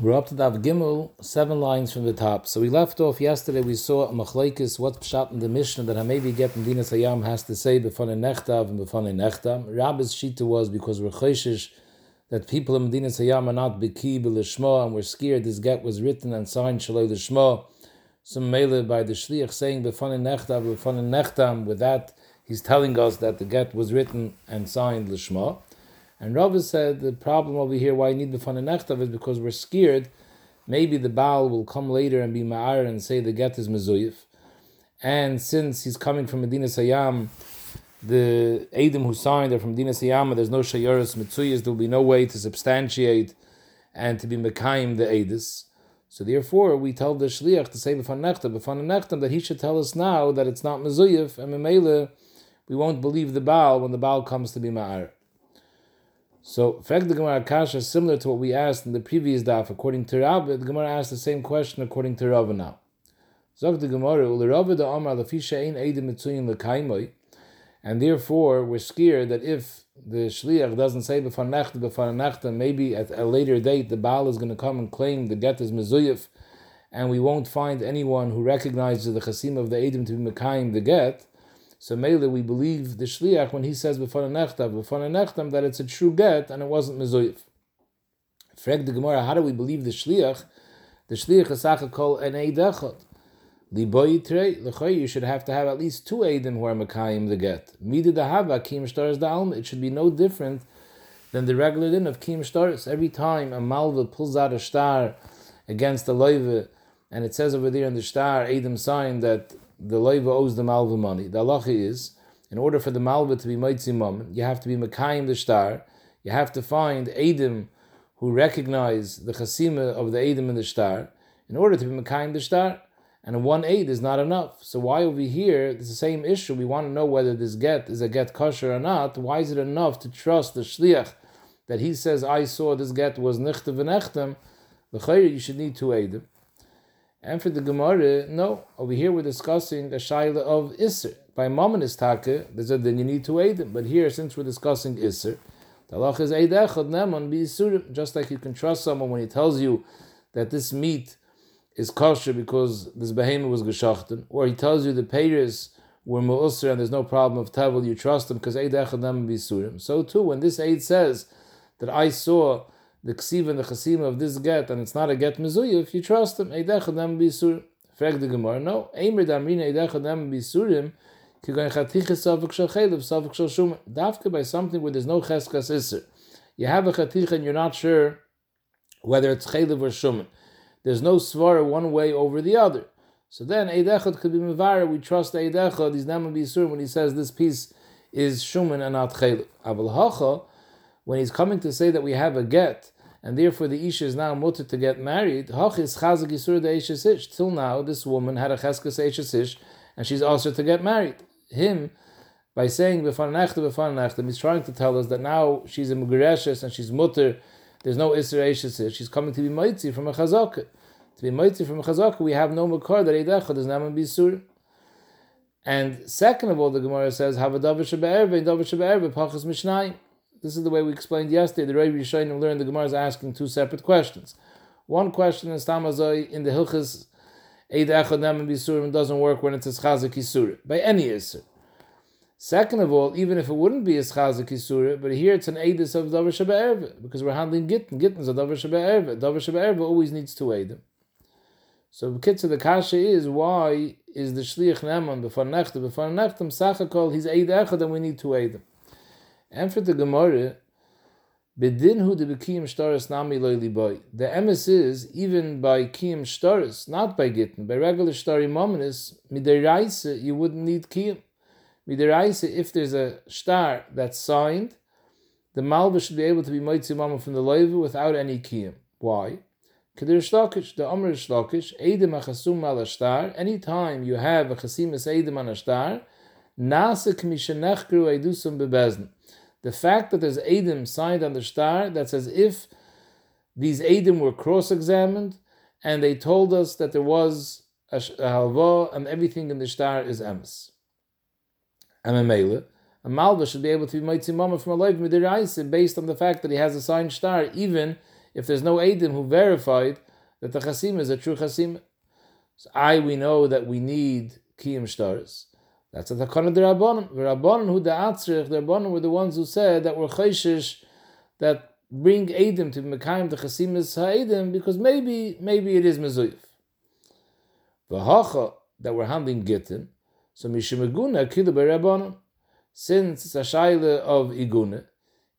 We're up to Daf Gimel, seven lines from the top. So we left off yesterday, we saw a machlaikis, what's pshat in the Mishnah that Hamevi get in Dinas Hayam has to say before nechtav and before nechtam. Rabbi's shita was because we're chayshish that people in Dinas Hayam are not beki b'lishma and we're scared this get was written and signed shaloi lishma. Some mele by the shliach saying before nechtav, before nechtam. With that, he's telling us that the get was written and signed lishma. And Rabbi said the problem over here why you need the nechtav is because we're scared maybe the Baal will come later and be ma'ar and say the get is mezuyif. And since he's coming from Medina Sayyam, the Adam who signed are from Medina Sayyam, there's no shayaris mitzuyas, there will be no way to substantiate and to be mekayim the Adis. So therefore, we tell the shliach to say b'fan nechtam, b'fan nechtam, that he should tell us now that it's not mezuyif, and memele, we won't believe the Baal when the Baal comes to be ma'ar. So, fact the Gemara Kasha is similar to what we asked in the previous daf. According to Rabbi, the Gemara asked the same question according to Rabbi now. Zog the Gemara, and therefore we're scared that if the shliach doesn't say b'fan necht b'fan maybe at a later date the Baal is going to come and claim the get is mezuyif, and we won't find anyone who recognizes the chasim of the eidim to be mekayim the get. So Mele, we believe the shliach when he says b'fana nechtav, b'fana nechtam, that it's a true get and it wasn't mezoyev. Frag the Gemara, how do we believe the shliach? The shliach is kol an eidechot. Liboyitre, l'choy, you should have to have at least two eidim who are mekayim the get. Mida dahava, kim shtaris da'alm, it should be no different than the regular din of kim shtaris. Every time a malva pulls out a star against the loive, and it says over there in the star, eidim sign that the loiva owes the malva money. The halacha is, in order for the malva to be moitzi moment, you have to be mekayim the star. You have to find edim who recognize the chasima of the edim in the star in order to be mekayim the star. And one aid is not enough. So why over here, it's the same issue. We want to know whether this get is a get kosher or not. Why is it enough to trust the shliach that he says, I saw this get was nichtav and echtem? The you should need two edim. And for the Gemara, no. Over here we're discussing the shaila of Isser. By Mamonis Taka, there's a then you need to aid them. But here, since we're discussing Isser, the halach is Eid Echad Neman B'Yisurim. Just like you can trust someone when he tells you that this meat is kosher because this behemoth was geschachten, or he tells you the payers were mu'usr and there's no problem of tevel, you trust him because Eid Echad Neman B'Yisurim. So too, when this aid says that I saw the ksiv and the chasima of this get, and it's not a get mezuya, if you trust him, eidechad nem bisurim. Frag the Gemara, no, eimer damrina eidechad nem bisurim, kigoin chatiches savik shal chelev, savik shal shuman. Dafka by something where there's no cheskas iser. You have a chatich and you're not sure whether it's chelev or shuman. There's no svara one way over the other. So then eidechad could be mevara, we trust eidechad, he's nem bisurim, when he says this piece is shuman and not chelev. Aval hacha, when he's coming to say that we have a get, and therefore the Isha is now mutter to get married, till now this woman had a cheskas and she's also to get married. Him, by saying befan nechta he's trying to tell us that now she's a mugereshes and she's mutter, there's no isra she's coming to be mitzi from a chazaka. To be mitzi from a chazaka, we have no makar that eidechad is naman bisur. And second of all, the Gemara says, "Have a davar shebe'erve, davar shebe'erve, pachas mishnayim." This is the way we explained yesterday. The Rebbe Yishayim learned the Gemara is asking two separate questions. One question is Tamazoi in the Hilchas Eid Echad Nem Bisurim doesn't work when it's a Chazik Yisur, by any Yisur. Second of all, even if it wouldn't be a Chazik Yisur, but here it's an Eidus of Davar Shabbat because we're handling Gittin. Gittin is a Davar Shabbat Davar Shabbat always needs two Eidim. So kids the Kasha is why is the Shliach Neman before Nechtem, before Nechtem, Sachakol, he's Eid Echad and we need two Eidim. And for the Gemara, Bedin hu de bekiyim shtaris nami loyli boy. The emes is even by kiyim shtaris, not by gittin, by regular shtari mominus, midiraisa you wouldn't need kiyim. Midiraisa, if there's a star that's signed, the malva should be able to be moitzi mama from the loiva without any kiyim. Why? Kedir the omer shlokish, edim achasum al shtar. Anytime you have a chasimus edim on a the fact that there's Adim signed on the star, that's as if these Adim were cross examined and they told us that there was a, halva and everything in the star is emes. Amamela. A Malva should be able to be Moitzi Mama from a life Midiraisa based on the fact that he has a signed star, even if there's no Eidim who verified that the Chasim is a true Chasim. So I, we know that we need Kiyim Stars. That's a Takana the Rabbanon. The Rabbanon who the Atzrich, the Rabbanon were the ones who said that were Chayshish, that bring Eidim to Mekayim the Chasim is Ha'edim, because maybe, maybe it is Mezuyif. The Hacha, that we're handling Gittin, so Mishimaguna, Kilu Rabbanon, since it's a Shaila of Iguna,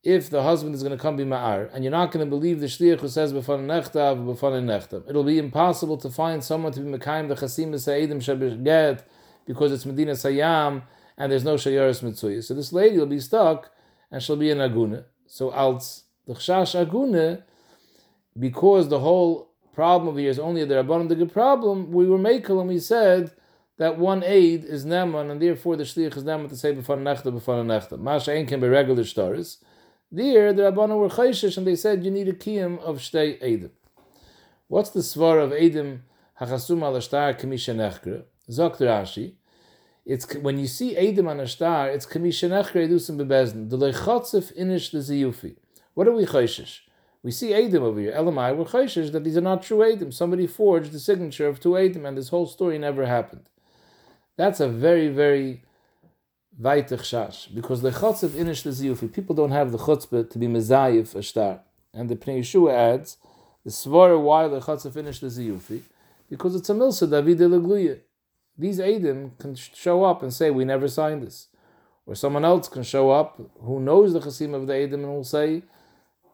if the husband is going to come be ma'ar, and you're not going to believe the shliach who says b'fan nechtav b'fan nechtav, it'll be impossible to find someone to be mekayim the chasim sa'idim get because it's Medina Sayam and there's no shayaris mitzuyah. So this lady will be stuck and she'll be in aguna. So als the chash aguna, because the whole problem here is only the rabbanon the good problem, we were makel and we said that one aid is neman and therefore the shliach is neman to say b'fan nechtav b'fan nechtav. Masha ain't can be regular stars. There, the Rabbanu were chayshish, and they said you need a kiyum of shtei edim. What's the svar of edim hachasum al ashtar kamisha nechkre? Zok Rashi. It's when you see edim on a star, it's kamisha nechkre edusim bebezin. The lechatzif inish the ziyufi. What are we chayshish? We see edim over here. Elamai were chayshish that these are not true edim. Somebody forged the signature of two edim, and this whole story never happened. That's a very, very weiter shash because the chotzev inish the ziyufi people don't have the chutzpah to be mezayif a star and the Pnei Yeshua adds the svara why the chotzev inish the ziyufi because it's a milsa David these Eidim can show up and say we never signed this or someone else can show up who knows the chasim of the Eidim and will say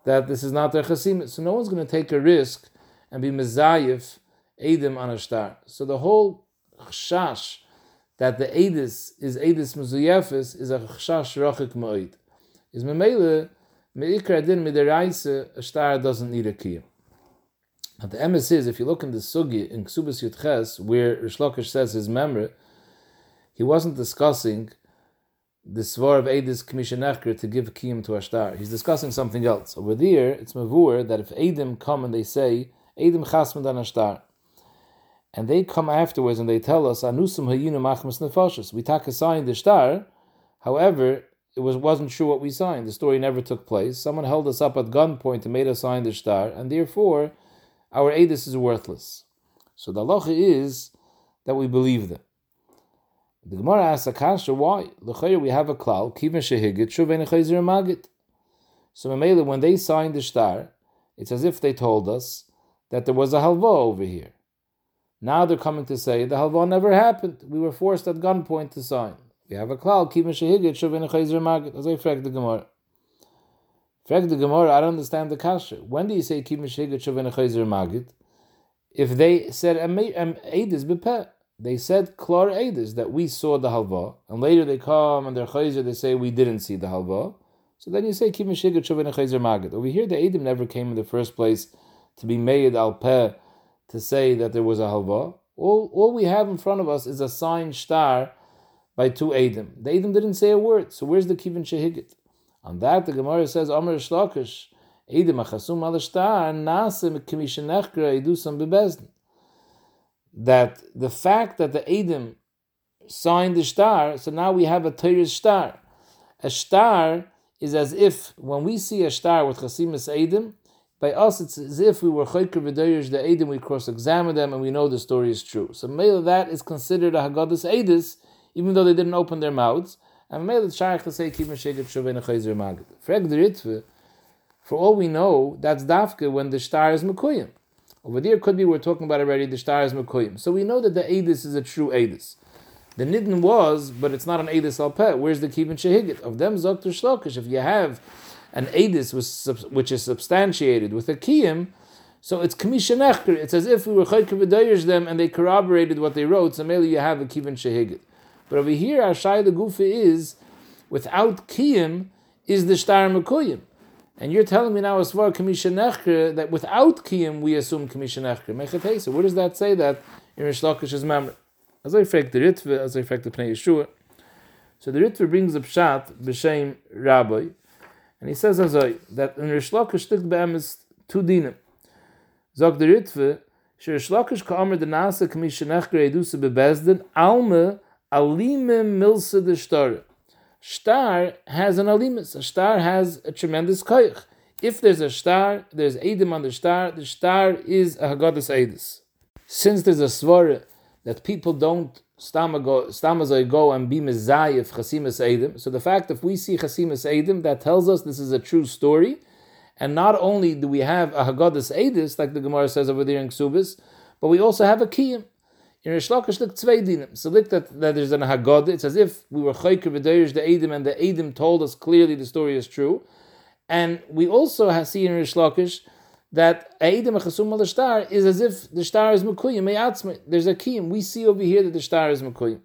that this is not their chasim so no one's going to take a risk and be mezayif Eidim on a star so the whole shash that the Edis is Edis Muzuyefis is a Chshash Rochik Ma'id. Is Memele, Me'ikra Din Midaraisa, a star doesn't need a Kiyam. Now the emes is, if you look in the Sugi, in Ksubas Yutches, where Rish says his memory, he wasn't discussing the Svar of Edis Kamishan to give Kiyam to a star. He's discussing something else. Over there, it's Mavur that if Edim come and they say, Edim Chasmad an Ashtar, and they come afterwards and they tell us anusum hayinu machmas nefashos. We take a sign the star, however, it was wasn't sure what we signed. The story never took place. Someone held us up at gunpoint and made us sign the star, and therefore our edus is worthless. So the halacha is that we believe them. The Gemara asks Akasha, why? L'chayr we have a klal, kivin shehigit, shuvein chayzer magit. So Mamela, when they signed the star, it's as if they told us that there was a halva over here. Now they're coming to say the halva never happened. We were forced at gunpoint to sign. We have a cloud. Kima shehigit shovin chayzer magit. As I frag the Gemara. Frag the Gemara. I don't understand the kasha. When do you say kima shehigit shovin chayzer magit? If they said edis bepeh, they said klar edis that we saw the halva, and later they come and they're chayzer. They say we didn't see the halva. So then you say kima shehigit shovin chayzer magit. Over here, the edim never came in the first place to be made al peh to say that there was a halva. All, all we have in front of us is a signed star by two Adam. The Adam didn't say a word, so where's the Kivin Shehigit? On that, the Gemara says, Amr Shlakish, Adam achasum al star, nasim kimishenechkra idusam bebezdin. That the fact that the Adam signed the star, so now we have a Torah star. A star is as if when we see a star with Chasimus Adam, by us, it's as if we were chayker v'dayish the Edom, we cross-examine them, and we know the story is true. So Mela, that is considered a Haggadis Edis, even though they didn't open their mouths. And it's shaykh to say, Kivin Sheget Shuven Chayzer Magid. Freg the Ritve, for all we know, that's Dafka when the star is Mekuyim. Over there, could be we're talking about already, the star is Mekuyim. So we know that the Edis is a true Edis. The Nidden was, but it's not an Edis Alpeh. Where's the Kivin Shehigit? Of them, Zokter Shlokish. If you have an edis which is substantiated with a kiyim, so it's kamisha It's as if we were chaykav them and they corroborated what they wrote. So maybe you have a kivin shehigit. But over here, shay the gufa is without kiyim is the shtar mekuyim. And you're telling me now as far kamisha nechker that without kiyim we assume kamisha nechker. So where does that say that in Rishlakish's memory? As I frag the Ritva, as I frag the Pnei Yeshua. So the Ritva brings up Pshat b'shem Rabbi, and he says as I, that in Rish Lakish ihm ist two dinim. Zog der Ritve, she Rish Lakish ka amr de nasa kami shenech grei dusse bebezdin, alme alime milse de star. Star has an alimus. A star has a tremendous koich. If there's a star, there's Edim on the star, the star is a Haggadah Edis. Since there's a svara that people don't stamazoi go and be mezayif chasimas edim. So the fact if we see chasimas edim, that tells us this is a true story. And not only do we have a haggadas edis, like the Gemara says over there in Ksubis, but we also have a kiyim. In Rish Lakish look zwei dinim. So look that, that there's an haggadah. It's as if we were chayker v'deirish the edim, and the edim told us clearly the story is true. And we also have seen in Rish Lakish that Eidim Chasum al star is as if the star is Mekuyim. There's a kiyim. We see over here that the star is Mekuyim.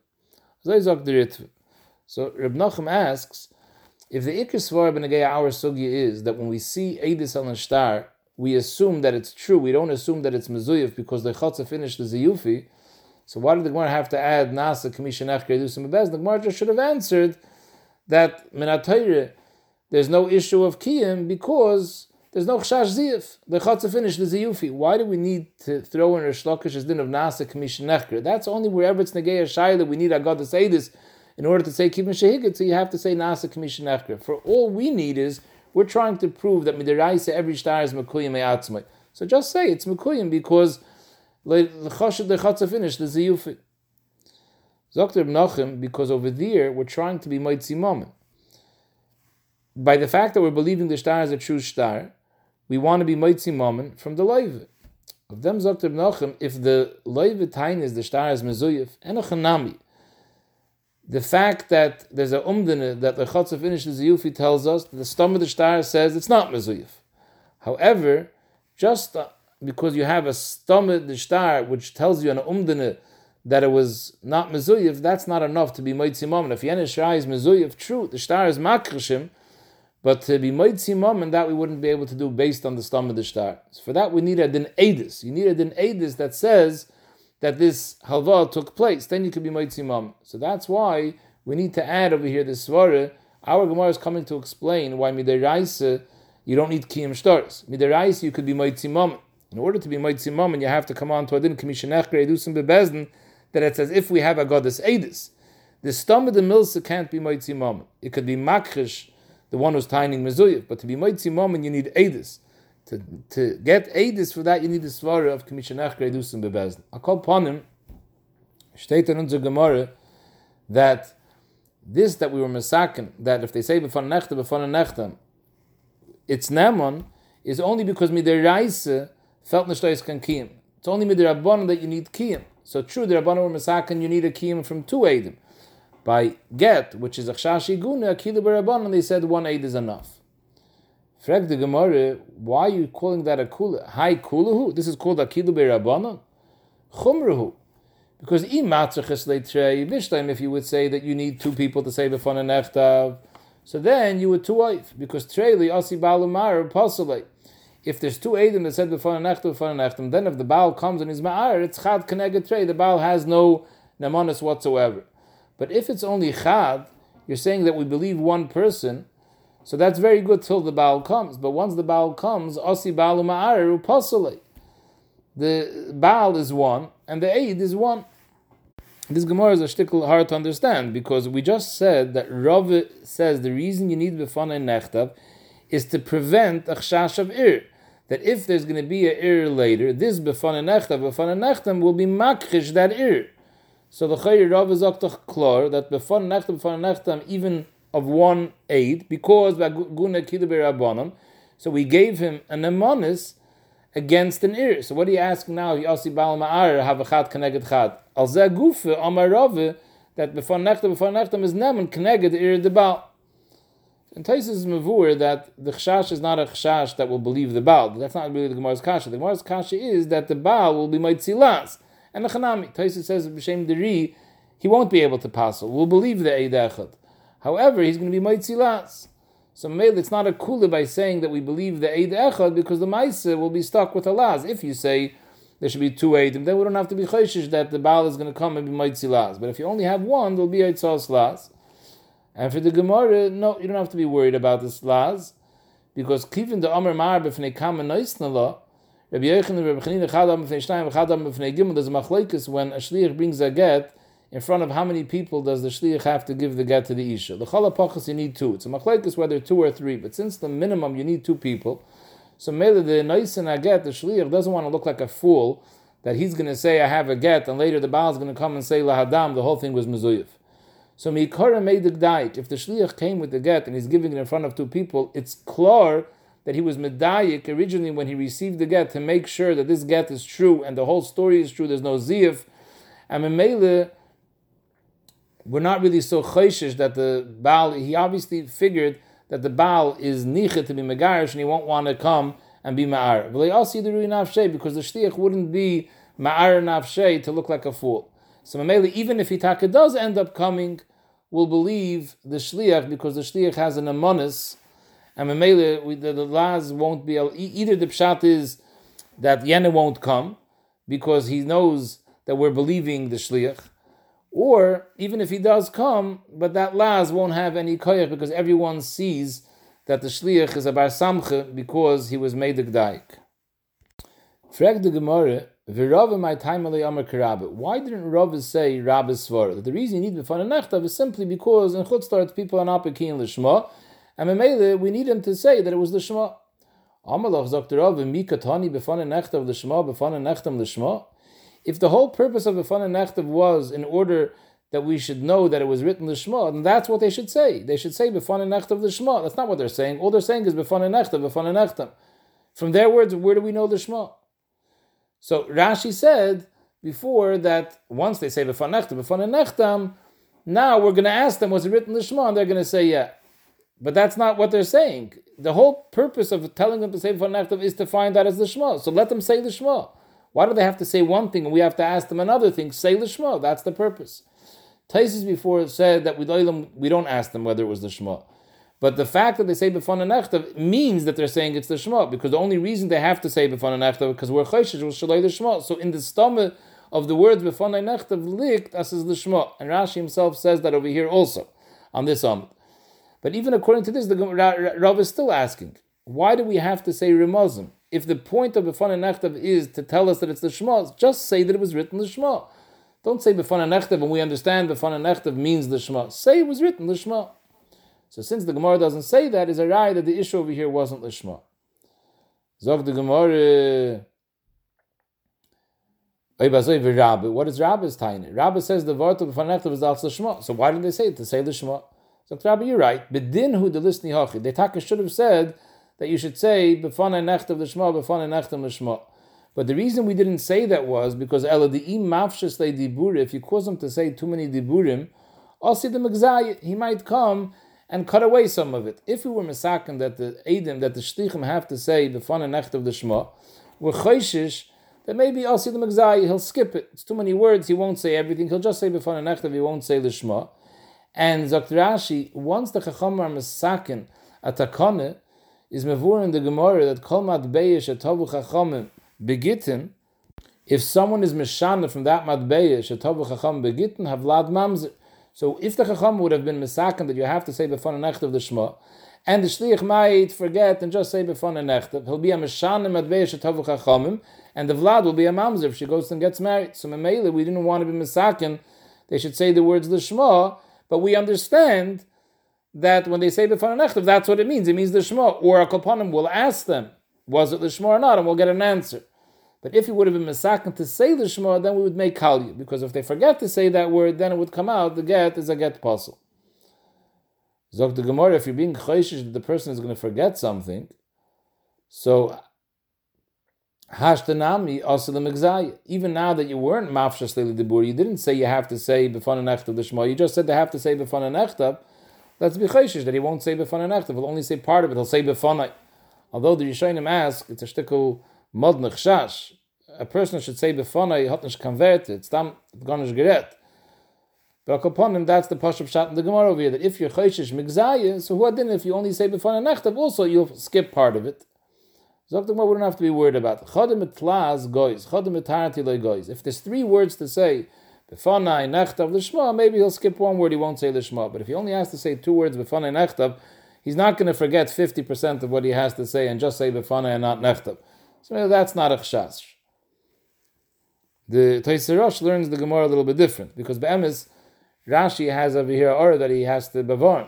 So Reb Nachum asks, if the Iker Svar ben our sugya is that when we see Eidis al star, we assume that it's true. We don't assume that it's Mezuyif because the Chotza finished the Ziyufi. So why did the Gemara have to add Nasa Kamisha Nech Kredusim The Gemara should have answered that Minatayre, there's no issue of Kiyim because there's no chash ziyuf. The chatzah finished the ziyufi. Why do we need to throw in Rish Lakish's din of nasa kamishin nechker? That's only wherever it's negeya shayla we need our God to say this in order to say kivin shehigit. So you have to say nasa kamishin nechker. For all we need is we're trying to prove that midiraisa every star is mekuyim me'atzmai. So just say it's mekuyim because the chatzah finished the ziyufi. Zokter Nachim, because over there we're trying to be moitzi moment. By the fact that we're believing the star is a true star, we want to be moitzi moment from the loive. Of them sagt Nachem, if the loive tain is the star is mezuyif, and a chanami, the fact that there's a umdene that the chotzer finishes the yufi tells us the stomach of the star says it's not mezuyif. However, just uh, because you have a stomach star which tells you an umdene that it was not mezuyif, that's not enough to be moitzi moment. If yenesh is mezuyif, true, the star is makrishim, but to be moitzi and that we wouldn't be able to do based on the stomach star. So for that we need a din edis. You need a din edis that says that this halva took place. Then you could be moitzi. So that's why we need to add over here the svara. Our Gemara is coming to explain why midiraisa you don't need kiyim stars. Midiraisa you could be moitzi. In order to be moitzi mom, you have to come on to a din commissionech edusim bebezdin that it's as if we have a goddess edis. The stomach of the milsa can't be moitzi mom. It could be makrish the one who's tining mezuyif. But to be moitzi moment, you need edis. To, to get edis for that, you need the svara of commissionach gredusim bebezn. I call upon him, steht Gemara, that this that we were masakin, that if they say before nechta, before nechta, it's nemon, is only because midir reise felt neshtois kan kiyim. It's only midir rabbanon that you need kiyim. So true, the rabbanon were masakin, you need a kiyim from two edim by get, which is a chashi guna, akilu baraban, and they said one aid is enough. Frag the Gemara, why are you calling that a kula? Hi kuluhu? This is called akilu barabanan? Chumruhu. Because if you would say that you need two people to say before an echtav, so then you would two wife, because treli asi balumar possibly. If there's two edim that said before an echtav, before an echtav, then if the baal comes and is ma'ar, it's chad keneged trey. The baal has no namanis whatsoever. But if it's only chad, you're saying that we believe one person, so that's very good till the Baal comes. But once the Baal comes, Osi Baalu Ma'aru Pasale. The Baal is one, and the Eid is one. This Gemara is a shtickle hard to understand because we just said that Rav says the reason you need Befana and Nechtav is to prevent a chash of Ir. That if there's going to be an Ir later, this Befana Nechtav will be makrish that Ir. So the Chayir Rav is klar that before nechtam even of one aid because guna rabbanon. So we gave him an emonis against an ear. So what are you asking now? Yasi bal ma'ar have a chat connected chat. Al gufe amar Rav that before nechtam is nemen connected ear the bal. And Taisus is mavur that the chashash is not a chashash that will believe the Baal. That's not really the Gemara's kasha. The Gemara's kasha is that the Baal will be mitzilas. And the Chanami, Taisa says, B'Shem Deri, he won't be able to pass. We'll believe the Eid Echad. However, he's going to be Maitzilas. So maybe it's not a kula by saying that we believe the Eid Echad because the Maisa will be stuck with Alaz. If you say there should be two Eidim, then we don't have to be chayshish that the Baal is going to come and be Maitzilas. But if you only have one, there'll be Eitzos Laz. And for the Gemara, no, you don't have to be worried about this Laz. Because even the Amr Mar b'fnei Kama Noisnala, Rabbi Yechon and Rabbi Chanina Chadam b'fnei Shnayim Chadam b'fnei Gimel. There's a machlekes when a shliach brings a get in front of how many people does the shliach have to give the get to the isha? The chalapachas you need two. It's a machlekes whether two or three, but since the minimum you need two people, so maybe the noisin get the shliach doesn't want to look like a fool that he's going to say I have a get, and later the Baal is going to come and say lahadam. The whole thing was mezuyif. So mikara made the daik. If the shliach came with the get and he's giving it in front of two people, it's clear that he was medayik originally when he received the get to make sure that this get is true and the whole story is true. There's no ziyaf, and memele we're not really so chayshish that the Baal, he obviously figured that the Baal is nicha to be megarish and he won't want to come and be ma'ar. But they all see the ruin nafshe because the shliach wouldn't be ma'ar nafshe to look like a fool. So Mamela, even if Hitaka does end up coming, will believe the shliach because the shliach has an amonis, and Mamela, the, the laws won't be either the pshat is that Yene won't come because he knows that we're believing the shliach, or even if he does come, but that Laz won't have any koyach because everyone sees that the shliach is a bar samche because he was made a gdaik. Frag the Gemara, V'Rava my time Amar Karabit. Why didn't Rav say Rabbi Svara? That the reason you need B'fana Nechtav is simply because in Chutzlart people are not Pekin Lishma, and Memele we need him to say that it was Lishma. Amalach sagt Rav, Mikatani B'fana Nechtav Lishma, B'fana Nechtam Lishma. If the whole purpose of the fun nechtav was in order that we should know that it was written l'shma, then that's what they should say. They should say b'fan and nechtav l'shma. That's not what they're saying. All they're saying is b'fan and nechtav, b'fan and nechtav. From their words, where do we know l'shma? So Rashi said before that once they say nechtav, b'fan and nechtam, now we're going to ask them, was it written l'shma? And they're going to say, yeah. But that's not what they're saying. The whole purpose of telling them to say b'fan nechtav is to find out as the shma. So let them say the shma. Why do they have to say one thing and we have to ask them another thing? Say Lishma, that's the purpose. Taisis before said that we don't ask them whether it was the Shema. But the fact that they say Befana Nechtav means that they're saying it's the Shema, because the only reason they have to say Befana Nechtav because we're Chayshish was Shalai the Shema. So in the stomach of the words Befana Nechtav likt as is the Shema. And Rashi himself says that over here also, on this Amud. But even according to this, the Rav is still asking, why do we have to say Ramazim? if the point of Befana Nechtav is to tell us that it's the Shema, just say that it was written the Shema. Don't say Befana Nechtav and we understand Befana Nechtav means the Shema. Say it was written the Shema. So since the Gemara doesn't say that, is a right that the issue over here wasn't the Shema. Zog the Gemara. What is Rabbi's tiny? Rabbi says the of Befana is also Shema. So why didn't they say it to say the Shema? So Rabbi, you're right. But din who the listening hachi. The taka should have said that you should say b'fanei nechtav l'shma, b'fanei nechtam l'shma. But the reason we didn't say that was because eladiim mafshes le dibur. If you cause him to say too many diburim, I'll see the megzai he might come and cut away some of it. If we were misakin that the edim that the shtichim have to say b'fanei nechtav l'shma, we're chayshish that maybe also the megzai he'll skip it. It's too many words. He won't say everything. He'll just say b'fanei nechtav. He won't say l'shma. And Zaktrashi, once the chacham are misakin atakone is mevur in the Gemara that kol matbeish atovu chachamim begitten. If someone is mishana from that matbeish atovu chacham begitten, have lad mamzer. So if the chacham would have been misaken that you have to say befon necht of the shma, and the shliach might forget and just say befon necht, he'll be a mishana matbeish atovu chachamim, and the vlad will be a mamzer if she goes and gets married. So memele, we didn't want to be misaken. They should say the words the shma, but we understand that when they say b'fana nechtav, that's what it means. It means the Shema. Or a kopanim will ask them, was it the Shema or not, and we'll get an answer. But if he would have been misakin to say the Shema, then we would make kalyu, because if they forget to say that word, then it would come out, the get is a get puzzle. Zog the Gemara, if you're being chayshish that the person is going to forget something, so hashtanami also the megzaya. Even now that you weren't mafshas debur, you didn't say you have to say b'fana nechtav the Shema. You just said they have to say b'fana nechtav. That's b'chayshish that he won't say b'fanai nechtav. He'll only say part of it. He'll say b'fanai. Although the Yishayim ask, it's a shtickle mod nechshash. A person should say b'fanai hat nicht converted. It's tam gar nicht gerät. But upon him, that's the pashup shot in the Gemara over here. That if you're chayshish migzaya, so who then if you only say b'fanai nechtav, also you'll skip part of it. Zok we don't have to be worried about. Chadim et goys. Chadim et goys. If there's three words to say Befanai nechtav lishma, maybe he'll skip one word, he won't say lishma. But if he only has to say two words befanai nechtav, he's not going to forget 50% of what he has to say and just say befanai and not nechtav. So that's not a chshash. The Taisir learns the Gemara a little bit different because Be'emes, Rashi has over here or that he has to bavarn.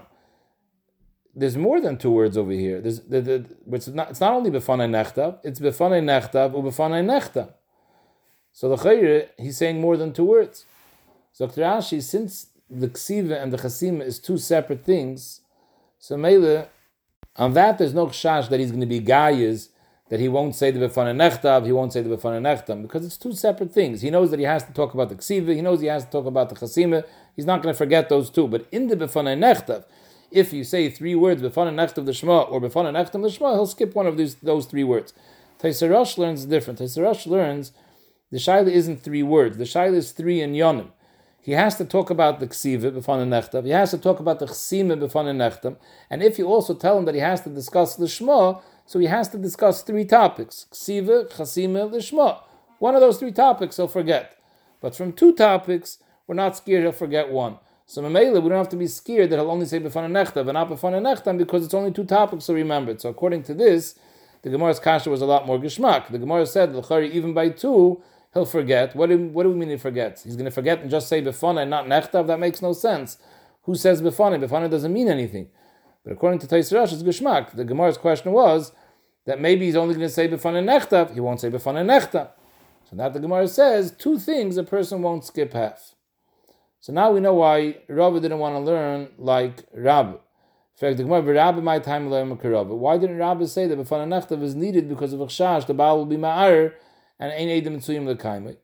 There's more than two words over here. There's the, the, it's not it's not only befane nechtav, it's befane nechtav ubefane nechtav. So the chayre, he's saying more than two words. So Rashi, since the ksiva and the chasima is two separate things, so mele on that there's no chash that he's going to be gayas that he won't say the befane nechtav, he won't say the befane nechtam because it's two separate things. He knows that he has to talk about the ksiva, he knows he has to talk about the chasima. He's not going to forget those two. But in the befane nechtav, if you say three words befane nechtav the shema or befane nechtam the shema, he'll skip one of these those three words. Taisarash learns different. Taisarash learns the shaila isn't three words. The shaila is three in yonim. He has to talk about the ksiva b'fan nechtav. He has to talk about the chsima b'fan nechtam. And if you also tell him that he has to discuss the shema, so he has to discuss three topics: ksiva, chasima, the shema. One of those three topics he'll forget. But from two topics, we're not scared he'll forget one. So Mamela, we don't have to be scared that he'll only say b'fan nechtav and not b'fan nechtam because it's only two topics to remember. So according to this, the Gemara's kasha was a lot more gishmak. The Gemara said, even by two, he'll forget. What do, what do we mean he forgets? He's going to forget and just say befana and not nechtav? That makes no sense. Who says befana? Befana doesn't mean anything. But according to Tais Rosh, it's. The Gemara's question was that maybe he's only going to say befana nechtav. He won't say befana nechtav. So now the Gemara says two things a person won't skip half. So now we know why Rabbi didn't want to learn like Rabbi. In fact, the Gemara, Rabbi my time Why didn't Rabbi say that befana nechtav is needed because of Chash, the Baal will be ma'ar, and ein edim tzuyim lekaimai.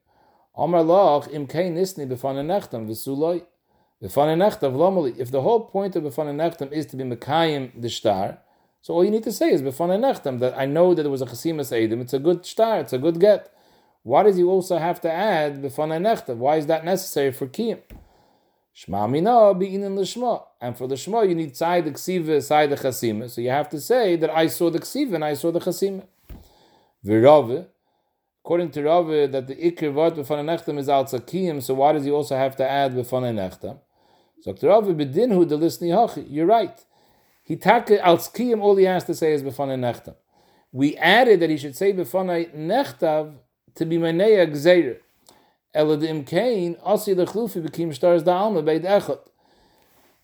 Amar loch im kein nisni b'fane nechtam v'suloi. If the whole point of b'fane nechtam is to be mekayim the star, so all you need to say is b'fane nechtam, that I know that it was a chasimas edim, it's a good star, it's a good get. Why does he also have to add b'fane nechtam? Why is that necessary for kiyim? Shma mina be'inin l'shma. And for the shma, you need side the ksiva, side the chasima. So you have to say that I saw the ksiva and I saw the chasima. V'rove, According to Rav, that the ikir vart b'fanei nechtam is al tzakiyim, so why does he also have to add b'fanei nechtam? So the lisni hachi. You're right. He take al all he has to say is b'fanei nechtam. We added that he should say b'fanei nechtav to be meneya gzeir. Eladim kain asi lechlufi b'kim stars da'alma beid echot.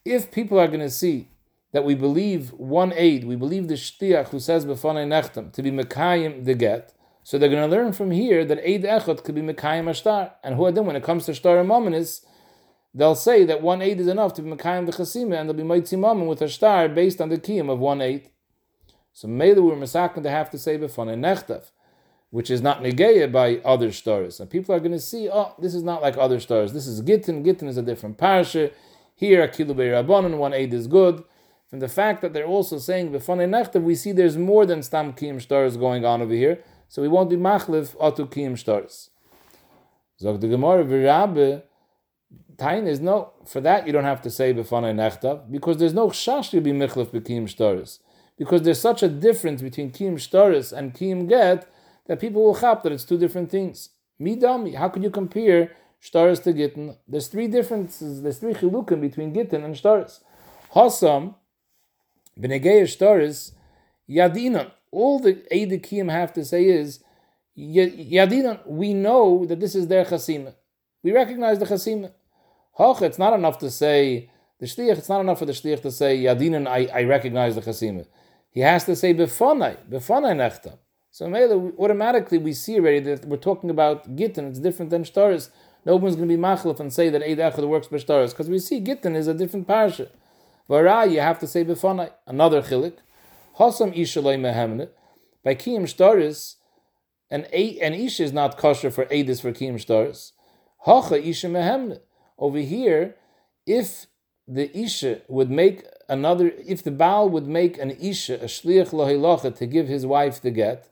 If people are going to see that we believe one aid, we believe the shtiach who says b'fanei nechtam to be mekayim the get, so they're going to learn from here that Eid Echot could be Mekayim Ashtar. And who then when it comes to Shtar and they'll say that one Eid is enough to be Mekayim the Chasima, and they'll be Maitzi Momin with a Shtar based on the Kiyim of one Eid. So Mele we're to have to say Befon and Nechtav, which is not Negeya by other stars. And people are going to see, oh, this is not like other stars. This is Gittin. Gittin is a different parasha. Here, Akilu Rabbanon, one Eid is good. From the fact that they're also saying Befon and Nechtav, we see there's more than Stam Kiyim stars going on over here so we won't be machlif otu kiyim stars. Zog the Gemara Tain is no, for that you don't have to say b'fanei nechtav, because there's no chash to be michlif b'kiyim stars. Because there's such a difference between kiyim stars and kiyim get, that people will chap that it's two different things. Midami, how could you compare stars to gittin? There's three differences, there's three chilukim between gittin and stars. Hasam, b'negei stars, yadinan, all the Eidikim have to say is, Yadina, we know that this is their chasima. We recognize the chasima. Hoch, it's not enough to say, the shliach, it's not enough for the shliach to say, Yadinan, I, I recognize the chasima. He has to say, Befonai, Befonai nechta. So automatically we see already that we're talking about Gittin, it's different than Shtaris. No one's going to be machlif and say that Eid Echad works by Shtaris, because we see Gittin is a different parsha. Vara, you have to say Befonai, another chilik. Hasam Ishalay Mehemne. By Kiyim Shtaris, an, an Isha is not kosher for Edis for Kiyim Shtaris. Hacha Isha Mehemne. Over here, if the Isha would make another, if the Baal would make an Isha, a Shliach Lohilacha, to give his wife the get,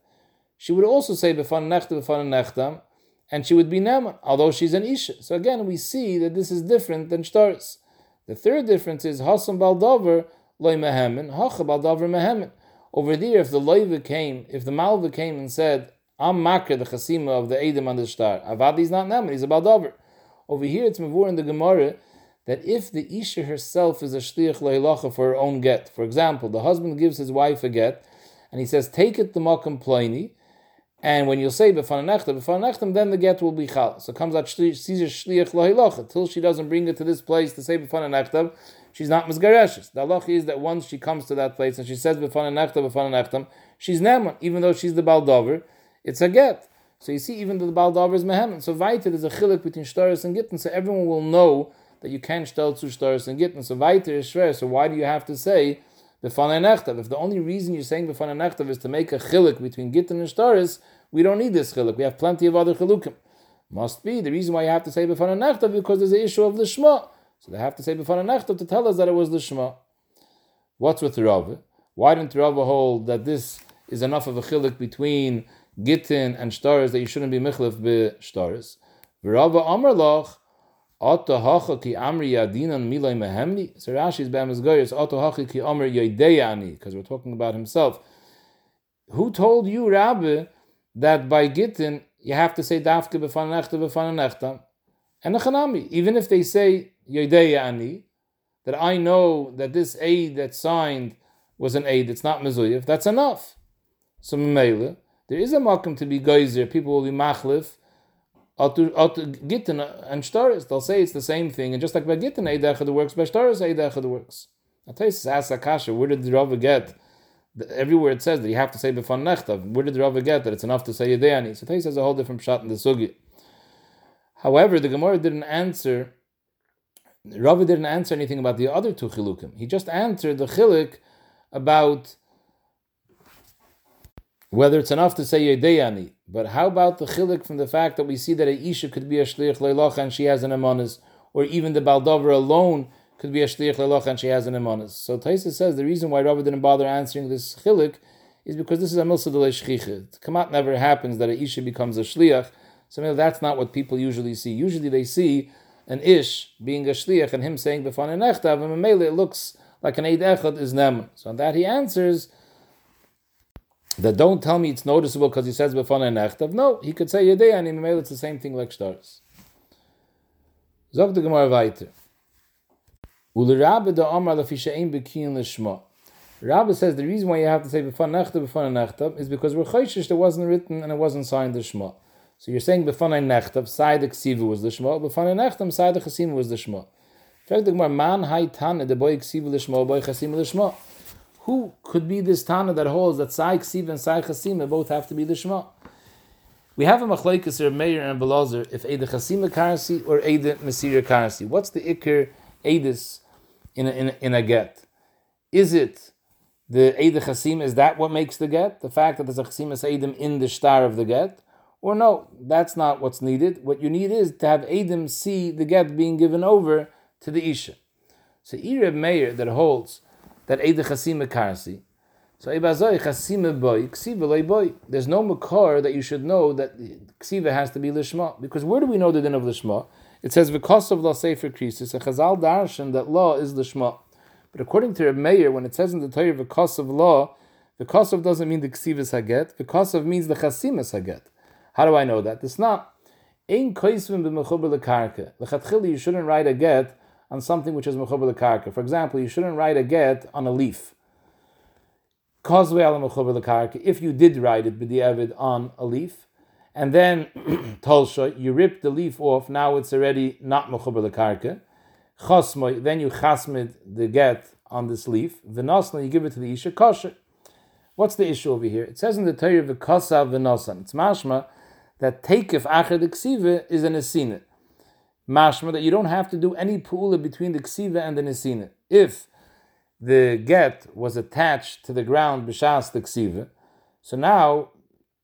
she would also say Befan Nechta, Befan Nechtam, and she would be Neman, although she's an Isha. So again, we see that this is different than Shtaris. The third difference is Hasam Baldover, loy mehemen, hachabal davar mehemen. Over there, if the loiva came, if the malva came and said, I'm makar the chasima of the Edom on the star, Avadi is not nemen, he's a baldover. Over here, it's mavur in the Gemara that if the isha herself is a shliach leilacha for her own get, for example, the husband gives his wife a get, and he says, take it the makam pliny, And when you'll say befan nechta, befan nechtam, then the get will be chal. So comes out Caesar shliach lohilocha. Till she doesn't bring it to this place to say befan nechtam, she's not misgareshes. The halacha is that once she comes to that place and she says befan nechta, befan nechtam, she's neman, even though she's the baldover, it's a get. So you see, even though the baldover is mehemen. So weiter, there's a chilik between shtaris and gittin, so everyone will know that you can't stel to shtaris and gittin. So weiter is shver, so why do you have to say befan nechtav? If the only reason you're saying befan nechtav is to make a chilik between gittin and shtaris, we don't need this chiluk. We have plenty of other chilukim. Must be the reason why you have to say befana nechtav because there's an issue of the shema. So they have to say befana nechtav to tell us that it was the shema. What's with Rav? Why didn't Rav hold that this is enough of a chiluk between gittin and shtaris that you shouldn't be michlif be shtaris? Rav Amar Lach. Ato hacha ki amri yadinan milay mehemni. So Rashi's be'emes goyes. Ato hacha ki amri yadeyani. Because we're talking about himself. Who told you, Rabbi, that by Gittin you have to say dafke b'fan nechta b'fan nechta. And chanami, even if they say yodeya ani, that I know that this aid that signed was an aid, it's not mezuyev, that's enough. So memele, there is a makom to be geyser, people will be machlif, Gittin and Shtaris, they'll say it's the same thing, and just like by Gittin, Eid Echad works, by Shtaris, Eid Echad works. I'll tell you, ask Akasha, where did the Rava get everywhere it says that you have to say befan nechtav. Where did the Rava get that it's enough to say yedeyani? So Tais has a whole different shot in the sugi. However, the Gemara didn't answer. Rava didn't answer anything about the other two chilukim. He just answered the chiluk about whether it's enough to say yedeyani. But how about the chiluk from the fact that we see that a isha could be a shliach leiloch and she has an amonis, or even the baldover alone could be a shliach leloch and she has an imanis. So Taisa says the reason why Rabbi didn't bother answering this chilik is because this is a milsa de Kamat never happens that a isha becomes a shliach. So that's not what people usually see. Usually they see an ish being a shliach and him saying befan an echtav, and it looks like an eid echad is nem. So on that he answers that don't tell me it's noticeable because he says befan an echtav. No, he could say yedei and in it's the same thing like stars. Zog the Gemara weiter. Rabbi says the reason why you have to say b'fan nechta b'fan nechta is because we're chayshish that wasn't written and it wasn't signed the shema. So you're saying b'fan nechta side the ksiva was the shema, b'fan nechta side the chasim was the shema. Fact the man hay tana the boy ksiva the boy chasim the shema. Who could be this tana that holds that side ksiva and side chasim both have to be the shema? We have a machlekes or Meir and belazer if either chasima karasi or either mesira karasi. What's the ikr edis? in a, in a, in a get? Is it the Eid Chasim, is that what makes the get? The fact that there's a Chasim Eidim in the star of the get? Or no, that's not what's needed. What you need is to have Eidim see the get being given over to the Isha. So Ireb Meir that holds that Eid Chasim Karsi, so Ibazoi Chasim Boy, Ksiva Loy Boy. There's no Makar that you should know that Ksiva has to be Lishma. Because where do we know the din of Lishma? It says because of law sefer krisis, a chazal darshan that law is the shema. But according to Reb Meir, when it says in the Torah because of law, the of doesn't mean the ksivas haget. The of means the chasimas haget. How do I know that? It's not. Ein koisvim b'mechuber lekarka. Lechatchili, you shouldn't write a get on something which is mechuber lekarka. For example, you shouldn't write a get on a leaf. If you did write it b'di'evid on a leaf, and then Tolsha, you rip the leaf off, now it's already not Mechuber Karka. Chosmoy, then you chasmid the get on this leaf. Vinosna, you give it to the Isha kosher. What's the issue over here? It says in the Torah of Kosa Vinosan. It's mashma that takef acher the is an esina. Mashma that you don't have to do any pula between the ksiva and the nesina. If the get was attached to the ground b'shas the ksiva, so now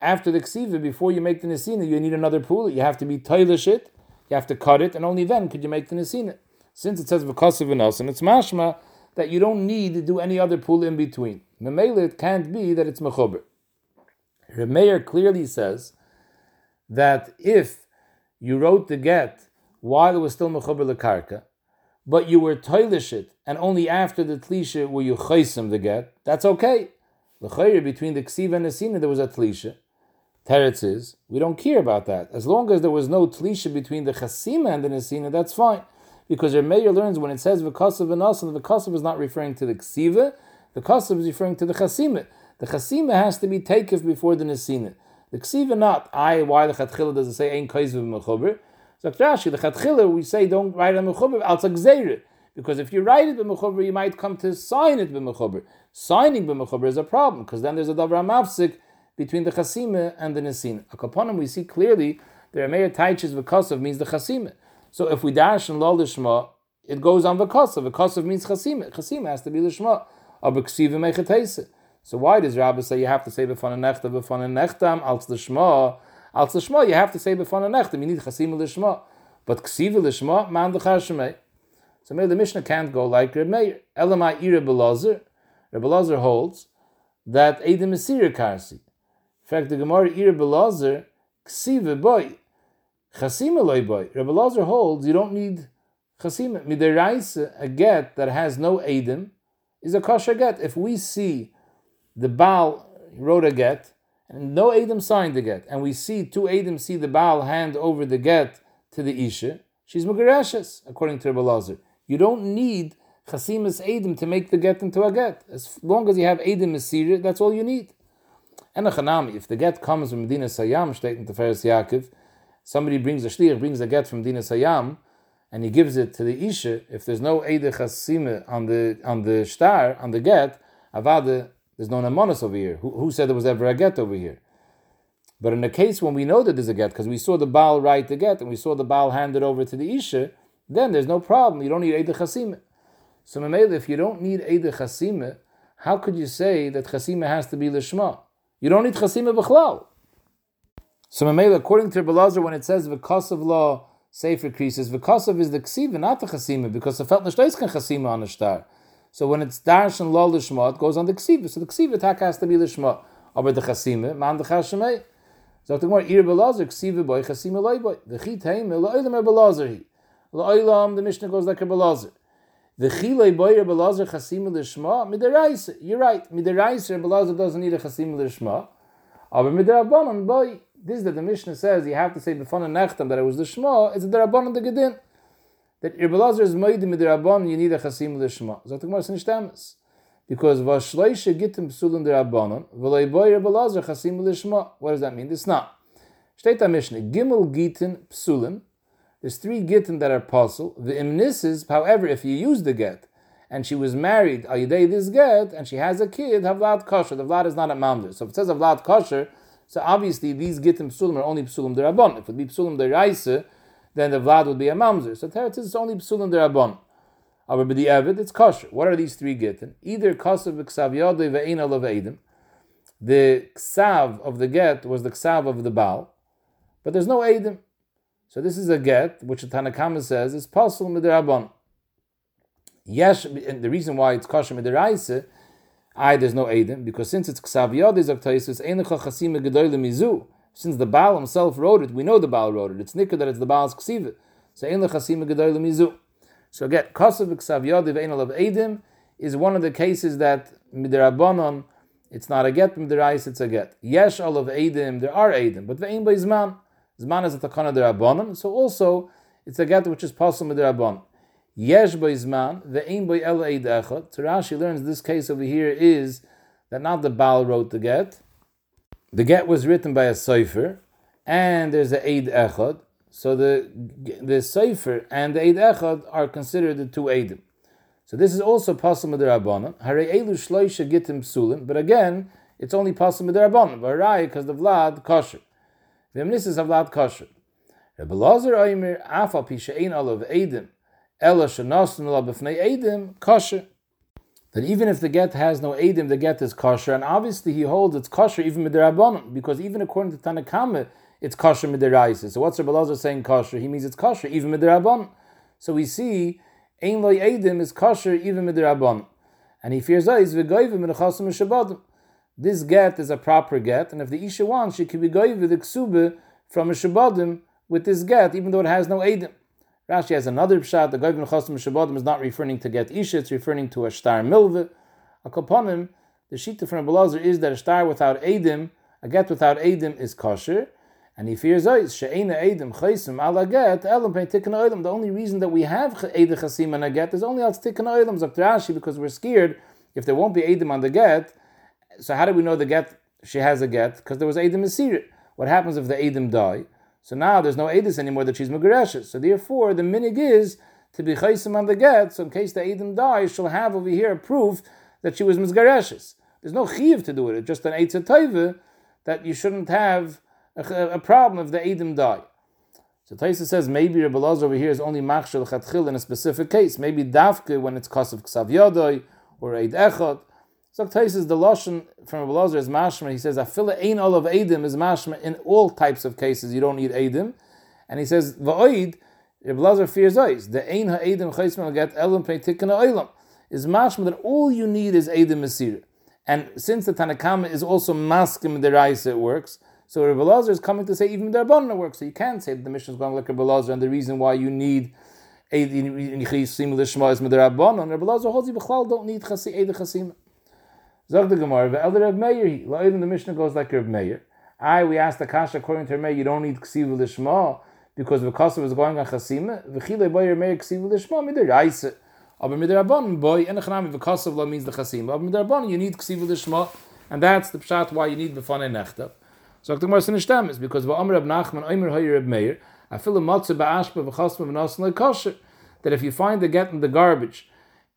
after the ksiva, before you make the nesina, you need another pool. You have to be toilish it, you have to cut it, and only then could you make the nesina. Since it says v'kasav and it's mashma that you don't need to do any other pool in between. Memela, it can't be that it's mechober. Remeir clearly says that if you wrote the get while it was still mechober lekarka, but you were toilish it, and only after the tlisha were you chaysim the get, that's okay. The between the ksiva and the nesina there was a tlisha. Teretz is, we don't care about that. As long as there was no tlisha between the chasima and the nesina, that's fine. Because your Meir learns when it says v'kasav and asan, the v'kasav is not referring to the ksiva, the kasav is referring to the chasima. The chasima has to be taken before the nesina. The ksiva not. I why the chatchila doesn't say ein kaiz b'mechuber? So Rashi, we say don't write it mechuber al. Because if you write it b'mechuber, you might come to sign it b'mechuber. Signing b'mechuber is a problem because then there's a davar mafsik between the chasima and the nesin. Akaponim we see clearly the Rameir taiches v'kosov means the chasima. So if we dash and lol lishma, it goes on v'kosov. V'kosov means chasima. Chasima has to be lishma. So why does Rabbi say you have to say b'fana nechta b'fana nechtam als lishma? Als lishma you have to say b'fana nechtam. You need chasima lishma. But ksiva lishma man d'chashemei. So maybe the Mishnah can't go like Reb Meir. Elamai ira belazar. Reb Belazar holds that Edom is karsi. In fact, the Gemara ira belazar ksiva boy. Chasima loy boy. Reb Belazar holds you don't need chasima. Midiraisa, a get that has no Edom, is a kosher get. If we see the Baal wrote a get, and no Adam signed the get, and we see two Adam see the Baal hand over the get to the Isha, she's Mugarashes, according to Rabbi Lazar. You don't need Chasimas Adam to make the get into a get. As long as you have Adam Masir, that's all you need. And a Chanami, if the get comes from Medina Sayyam, stating to Feres Yaakov, somebody brings a shliach, brings a get from Medina Sayyam, and he gives it to the Isha, if there's no Eide Chasima on the on the star, on the get, Avada there's no namonis over here. Who, who, said there was ever a get over here? But in the case when we know that there's a get, because we saw the Baal write the get and we saw the Baal hand it over to the Isha, then there's no problem. You don't need Eide Chasime. So Mamela, if you don't need Eide Chasime, how could you say that Chasime has to be Lishma? You don't need Chasime B'chlal. So Mamela, according to Belazar, when it says of law, Sefer because of is the Ksiva, not the Chasime, because the felt Nishtais can Chasime on the star. So when it's dash and lol lishma, it goes on the ksiva. So the ksiva has to be lishma. Aber the chasime, man the chashemei. So the more ir belazer ksiva boy chasime loy boy. The chit heim lo'ilam er belazer hi. Lo'ilam the Mishnah goes like a belazer. The chilei boy er belazer chasime lishma midiraisa. You're right. Midiraisa er belazer doesn't need a chasime lishma. Aber midirabanan boy. This that the Mishnah says you have to say before nechtam that it was the shma. It's the rabbanon the gedin that Irbelazar is made mit der Rabban, you need a chasim es nicht emes. Because vashloishe gittim psulin der Rabbanon, v'loi boi Irbelazar chasim l'shma. What does that mean? It's not. Steht am Mishnah, gimel gittin psulin, there's three gittin that are puzzle. The imnisis, however, if you use the get, and she was married, ayidei this get, and she has a kid, havlad kosher. The vlad is not a mamzer. So if it says havlad kosher, so obviously these gittim psulim are only psulim derabon. If it would be psulim deraisa, then the vlad would be a mamzer. So teretz is only psulim derabon. Aber the Evid, it's kosher. What are these three gittin? Either kosher v'ksav yodei ve'ein alav eidim. The ksav of the get was the ksav of the Baal, but there's no eidim. So this is a get, which the Tanakama says is pasul midirabon. Yes, and the reason why it's kosher midiraisa, I there's no eidim because since it's ksav yodei zaktaisus einacha chasim gedoyle mizu. Since the Baal himself wrote it, we know the Baal wrote it. It's nikah that it's the Baal's ksiva. So ein lechasim mizu. So again, kasav ksav yodi ve'en alav edim is one of the cases that midrabanon it's not a get midrais it's a get. Yesh alav edim there are edim, but ve'en by zman zman is a takana derabanon. So also it's a get which is possible midrabanon. Yesh by zman ve'en by el eid echad. Rashi learns this case over here is that not the Baal wrote the get the get was written by a cipher, and there's a Eid Echad. So the the cipher and the Eid Echad are considered the two Eidim. So this is also possible with the Rabbanon. Hare Elu Shloisha Gittim Psulim, but again, it's only possible with the Rabbanon. Varai, because the Vlad kosher. V'emnisis of Vlad kosher. Rebbe Lazar Oimer Afal Pisha Ein Olav Eidim, Ela Shanasun Olav B'fnei Eidim, kosher that even if the get has no edim, the get is kosher, and obviously he holds it's kosher even midirabbanon, because even according to Tanakama, it's kosher midiraisa. So what's Rabbi Lazar saying kosher? He means it's kosher even midirabbanon. So we see ein loy edim is kosher even midirabbanon, and he fears is v'goyvim midachasim mishabadim. This get is a proper get, and if the isha wants, she can be goyv the ksube from a shabadim with this get, even though it has no edim. Rashi has another pshat. The Goyim Chosim Shabbatim is not referring to get isha; it's referring to a star milve. A kaponim. The shita from Abelazar is that a star without edim, a get without edim, is kosher. And he fears ois she'ena edim chaysim ala get elam pei tikkun. The only reason that we have edim chasim and a get is only al tikkun oilam zok Rashi because we're scared if there won't be edim on the get. So how do we know the get she has a get? Because there was edim esir. what happens if the Edom die? So now there's no Edis anymore that she's Megareshes. So therefore, the minig is to be Chaisim on the get, so in case the Edom dies, she'll have over here a proof that she was Mizgareshes. There's no Chiv to do it, it's just an Eitzah that you shouldn't have a, a, problem if the Edom die. So Taisa says maybe Rebbe over here is only Machshel Chatchil in a specific case. Maybe Dafke when it's of Ksav Yodoi or Eid Echot. So Taisa the Lashon from Rebbe is Mashma. He says, Afila Ein Olav Edim is Mashma in all types of cases. You don't need Edim. And he says, Va'oid, Rebbe Lazar fears eyes. The Ein Ha'edim Chaisman get Elam Pei Tikkana Oilam. Is Mashma that all you need is Edim Masir. And since the Tanakama is also maskim the Raisa, it works. So Rebbe Lazar is coming to say even the works. So you can't say that the mission is going like Rebbe Lazar, and the reason why you need Eid Yichim Lishma is Rabbanon. Rebbe Lazar holds you don't need Chasi Eid Chasim. Zog the Gemara, the elder Reb Meir, even the Mishnah goes like Reb Meir. I, we asked the Kasha, according to Meir, you don't need Ksiv Lishma, because the Kasha was going on Chasima. V'chile boy Reb Meir Ksiv Lishma, midir Raisa. Aber Rabbanon, boy, and Echanami, V'kasav la means the Chasima. Aber der you need Ksiv Lishma, and that's the pshat why you need B'fanei Nechtav. So the Gemara Sinishdam is because Va'amr Reb Nachman Omer Hoyer Reb Meir I feel a matzah ba'ashpa v'chasma v'nasan kosher that if you find the get in the garbage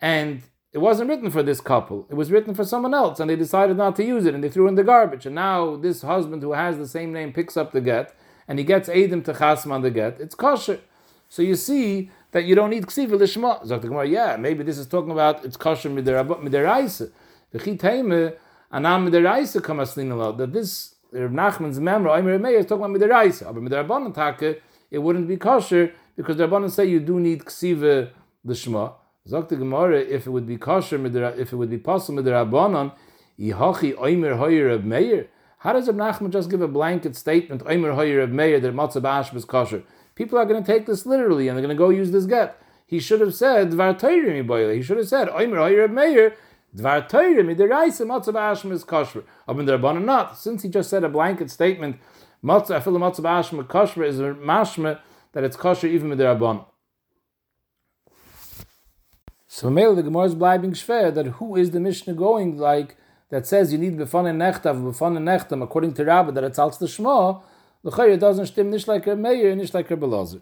and it wasn't written for this couple, it was written for someone else, and they decided not to use it and they threw in the garbage. And now this husband who has the same name picks up the get and he gets Adam to chasma on the get, it's kosher. So you see that you don't need ksiva lishma. Gemara, yeah, maybe this is talking about it's kosher midiraisa. The chitayme anam midiraisa kamaslin that this Rav Nachman's memra, Omer Meir is talking about midiraisa. But take, it wouldn't be kosher because the rabbanan say you do need ksiva l'shma. Zok the Gemara, if it would be kosher, if it would be possible midarabbanan, yihachi Omer Hoyer of Meir. How does Rav Nachman just give a blanket statement, Omer Hoyer of Meir, that matzah b'ashb is kosher? People are going to take this literally and they're going to go use this get. He should have said, Dvar He should have said, Omer Hoyer of Meir, Dvar Torah midiraisa matzah b'ashma is kosher. Abin derabbanan not. Since he just said a blanket statement, matzah afilu matzah b'ashma kosher is a mashma that it's kosher even midirabanan. So Mele the Gemara is bleibing schwer that who is the Mishnah going like that says you need befane nechtav befane nechtam according to Rabbi that it's als the shma. The Chayr doesn't stim nicht like a mayor, nicht like a belazer.